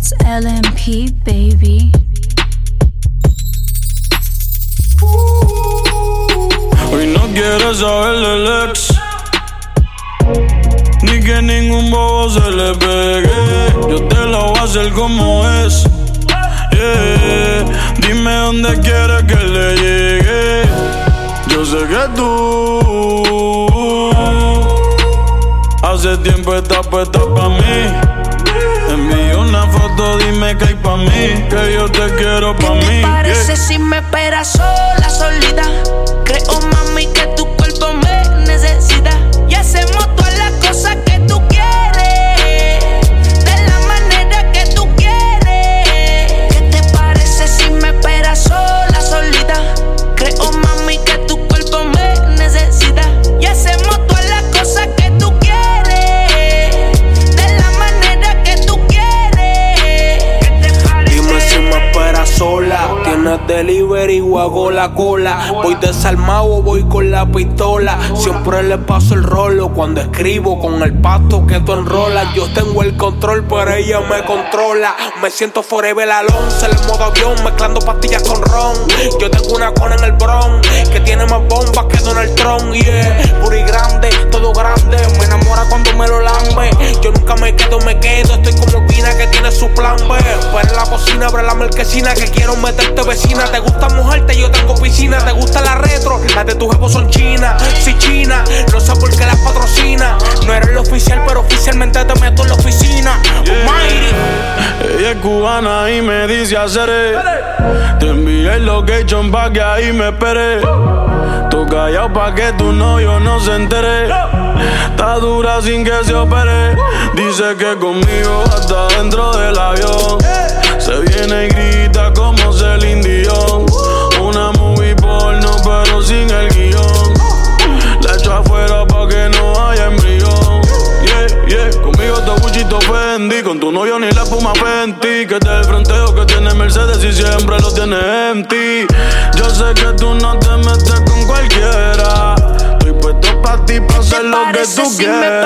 It's LMP, baby. Hoy no quiere saber del ex. Ni que ningún bobo se le pegue. Yo te lo voy a hacer como es. Dime dónde quieres que le llegue. Yo sé que tú hace tiempo estás puesta pa' mí. Envío una foto, dime que hay pa' mí, que yo te quiero pa' ¿Qué mí. te parece si me esperas sola, solita? Creo, mami, que tu cuerpo me necesita. Y hacemos hago la cola. Voy desarmado voy con la pistola. Siempre le paso el rolo cuando escribo con el pasto que tú enrolas. Yo tengo el control, pero ella me controla. Me siento forever Alonso en el modo avión, mezclando pastillas con ron. Yo tengo una cona en el bron que tiene más bombas que Donald Trump. Yeah, puri grande, todo grande. Me enamora cuando me lo lambe. Yo nunca me quedo, me quedo. Estoy como Que tiene su plan B. Pero en la cocina, abre la marquesina que quiero meterte vecina. Te gusta mojarte, yo tengo piscina. Te gusta la retro, las de tu jefe son chinas. Si china, no sé por qué las patrocina. No eres el oficial, pero oficialmente te meto en la oficina. Almighty. Ella es cubana y me dice hacer Te envié el location pa' que ahí me espere. Callado pa' que tu novio no se entere. Está dura sin que se opere. Dice que conmigo hasta dentro del avión. Se viene y grita como Celine Dion. Una movie porno pero sin el guion. La echo afuera pa' que no haya. Yeah, conmigo te buchito Fendi. Con tu novio ni la puma Fenty. Que te el fronteo que tiene Mercedes y siempre lo tiene empty. Yo sé que tú no te metes con cualquiera. Estoy puesto pa' ti, pa' hacer ¿Te lo que tú si quieras.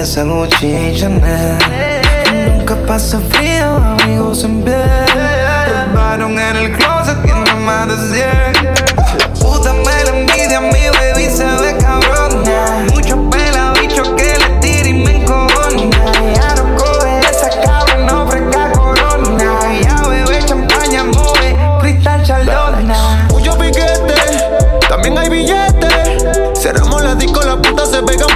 Cabeza Gucci y. Nunca pasa frío, amigos en piel. El varón en el closet tiene más de 100. La puta me la envidia, mi baby se ve cabrona. Mucho pela, bicho que le tira y me encojona. Ya no coge esa cabrón, no fresca corona. Ya bebe champaña, mueve cristal chalona. Mucho piquete, también hay billetes. Cerramos la disco, las putas se pegan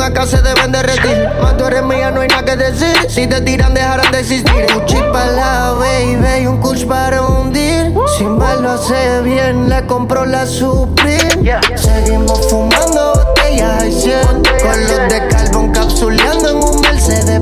un AK se deben derretir. Más tú eres mía, no hay nada que decir. Si te tiran, dejarán de existir. Gucci para la baby y un kush para hundir. Sin mal lo hace bien, le compro la Supreme. Seguimos fumando botellas al 100. Con los de carbón capsuleando en un Mercedes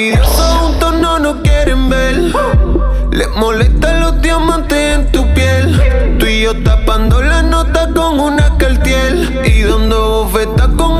envidiosos juntos no nos quieren ver. Les molestan los diamantes en tu piel. Tú y yo tapando la nota con una cartiel y dando bofetas con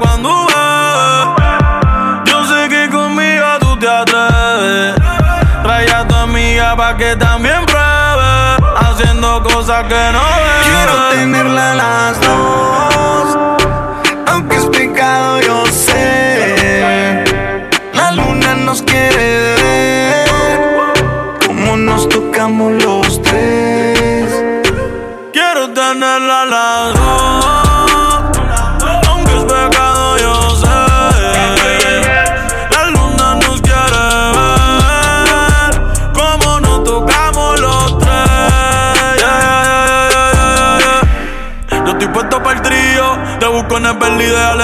cuando ves. Yo sé que conmigo tú te atreves. Trae a tu amiga pa' que también pruebe. Haciendo cosas que no ves. Quiero tenerla las dos.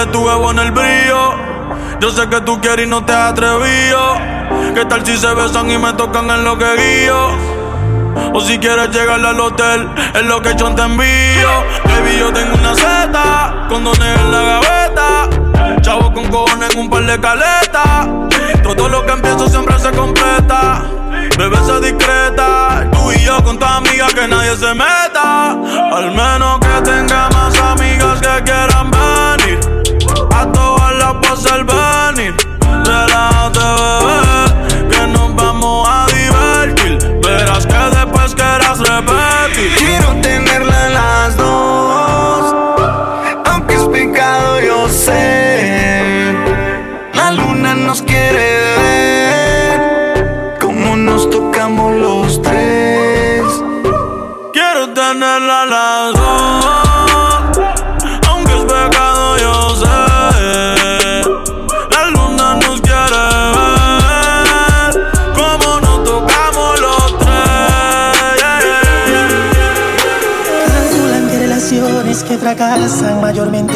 tu bebo en el brillo. Yo sé que tú quieres y no te has atrevido. ¿Qué tal si se besan y me tocan en lo que guío? O si quieres llegar al hotel, es lo que yo te envío. Baby, yo tengo una seta, condones en la gaveta. Chavo con cojones en un par de caletas. Todo lo que empiezo siempre se completa. Bebé, se discreta. Tú y yo con tu amiga que nadie se meta. Al menos que tenga más amigas que quieran ver.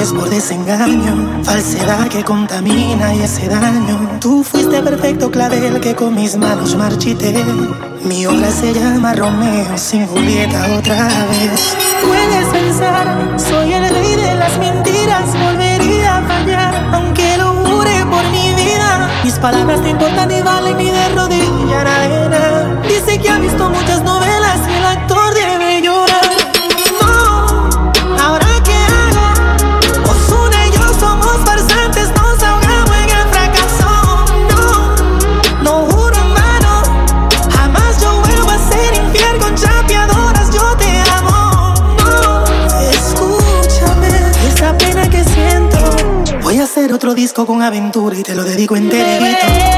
es por desengaño, falsedad que contamina y hace daño. Tú fuiste perfecto clavel que con mis manos marchité. Mi obra se llama Romeo sin Julieta otra vez. Puedes pensar, soy el rey de las mentiras, volvería a fallar, aunque lo jure por mi vida. Mis palabras no importan ni valen ni de rodilla arena. Dice que ha visto muchas novelas y el actor con aventura y te lo dedico enterito.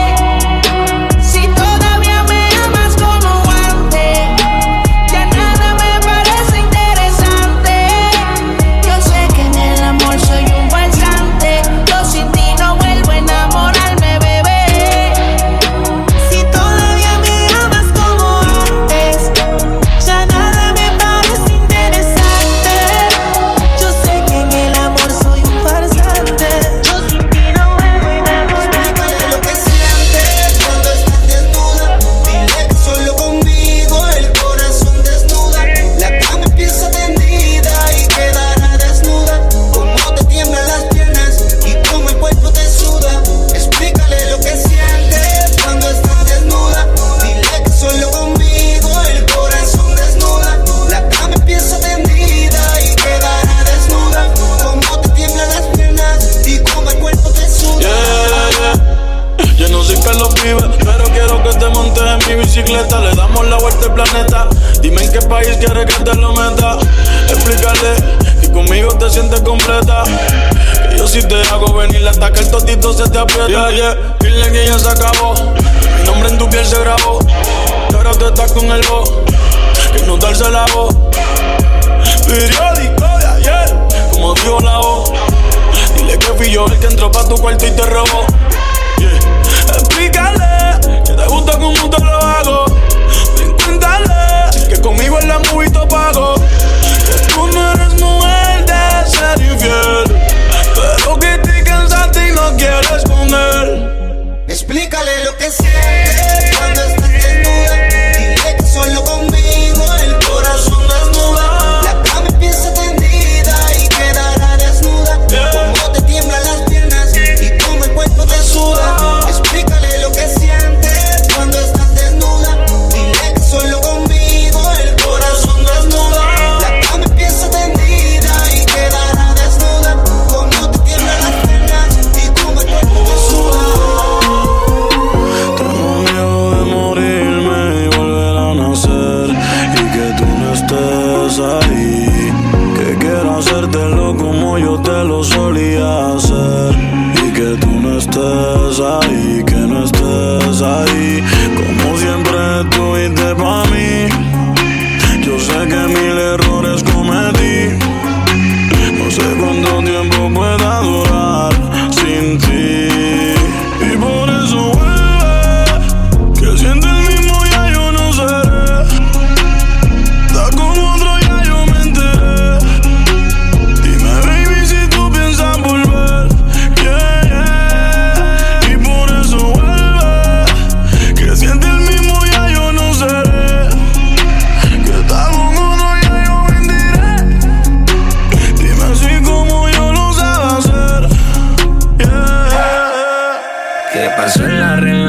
te hago venir hasta que el totito se te aprieta. Yeah, yeah. Dile que ya se acabó. Mi nombre en tu piel se grabó. Y ahora tú estás con el voz. Que no darse la voz. Periódico de ayer, como dijo la voz. Dile que fui yo el que entró pa' tu cuarto y te robó. Yeah. Explícale que te gusta como te lo hago. Cuéntale que conmigo en la pago. Tú no eres mujer de ser infiel.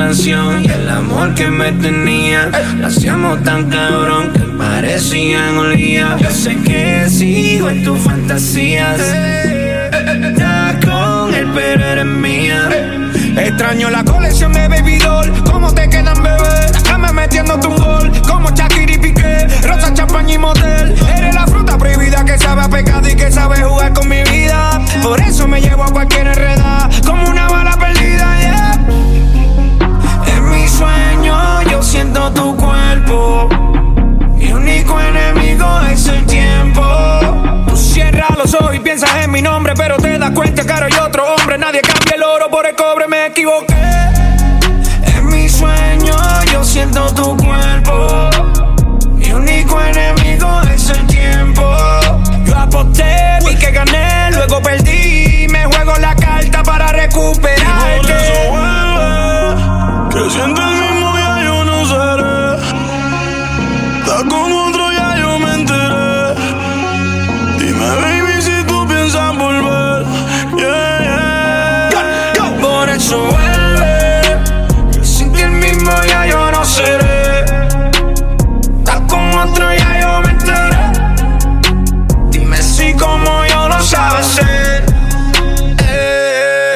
La y el amor que me tenía? Lo hacíamos tan cabrón que parecían olía. Yo sé que sigo en tus fantasías. Estás con él, pero eres mía. Extraño la colección de Baby Doll. ¿Cómo te quedan, bebé? La cama metiéndote un gol. Como Shakira y Piqué. Rosa, champaña y motel. Eres la fruta prohibida que sabe a pecado y que sabe jugar con mi vida. Por eso me llevo a cualquier enreda. Piensas en mi nombre, pero te das cuenta que hay otro hombre. Nadie cambia el oro por el cobre, me equivoqué. En mi sueño yo siento tu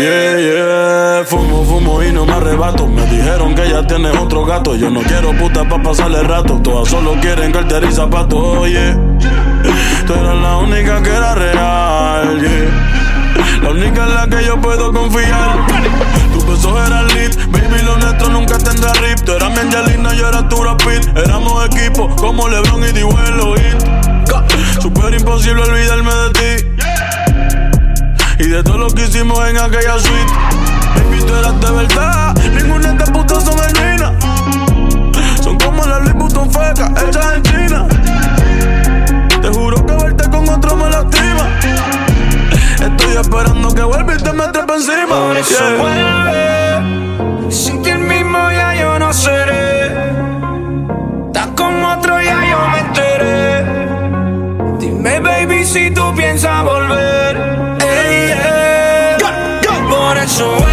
Yeah, yeah, fumo, fumo y no me arrebato. Me dijeron que ya tienes otro gato. Yo no quiero puta pa' pasarle rato. Todas solo quieren cartera y zapatos, oye. Tú eras la única que era real, yeah. La única en la que yo puedo confiar. Tus besos eran lit, baby, lo nuestro nunca tendrá rip. Tú eras mi Angelina, yo era tu Brad Pitt. Éramos equipo como LeBron y Dibuelo Hit. Super imposible olvidarme de ti. Y de todo lo que hicimos en aquella suite Baby, tú eras de verdad Ninguna de estas putas son genuinas Son como las Louis Vuitton fecas Hechas en China Te juro que verte con otro me lastima Estoy esperando que vuelva y te metes pa' encima Por eso Yeah. vuelve. Sin ti el mismo ya yo no seré. Estás con otro ya yo me enteré. Dime, baby, si tú piensas volver. Ey, yeah. Por eso vuelve.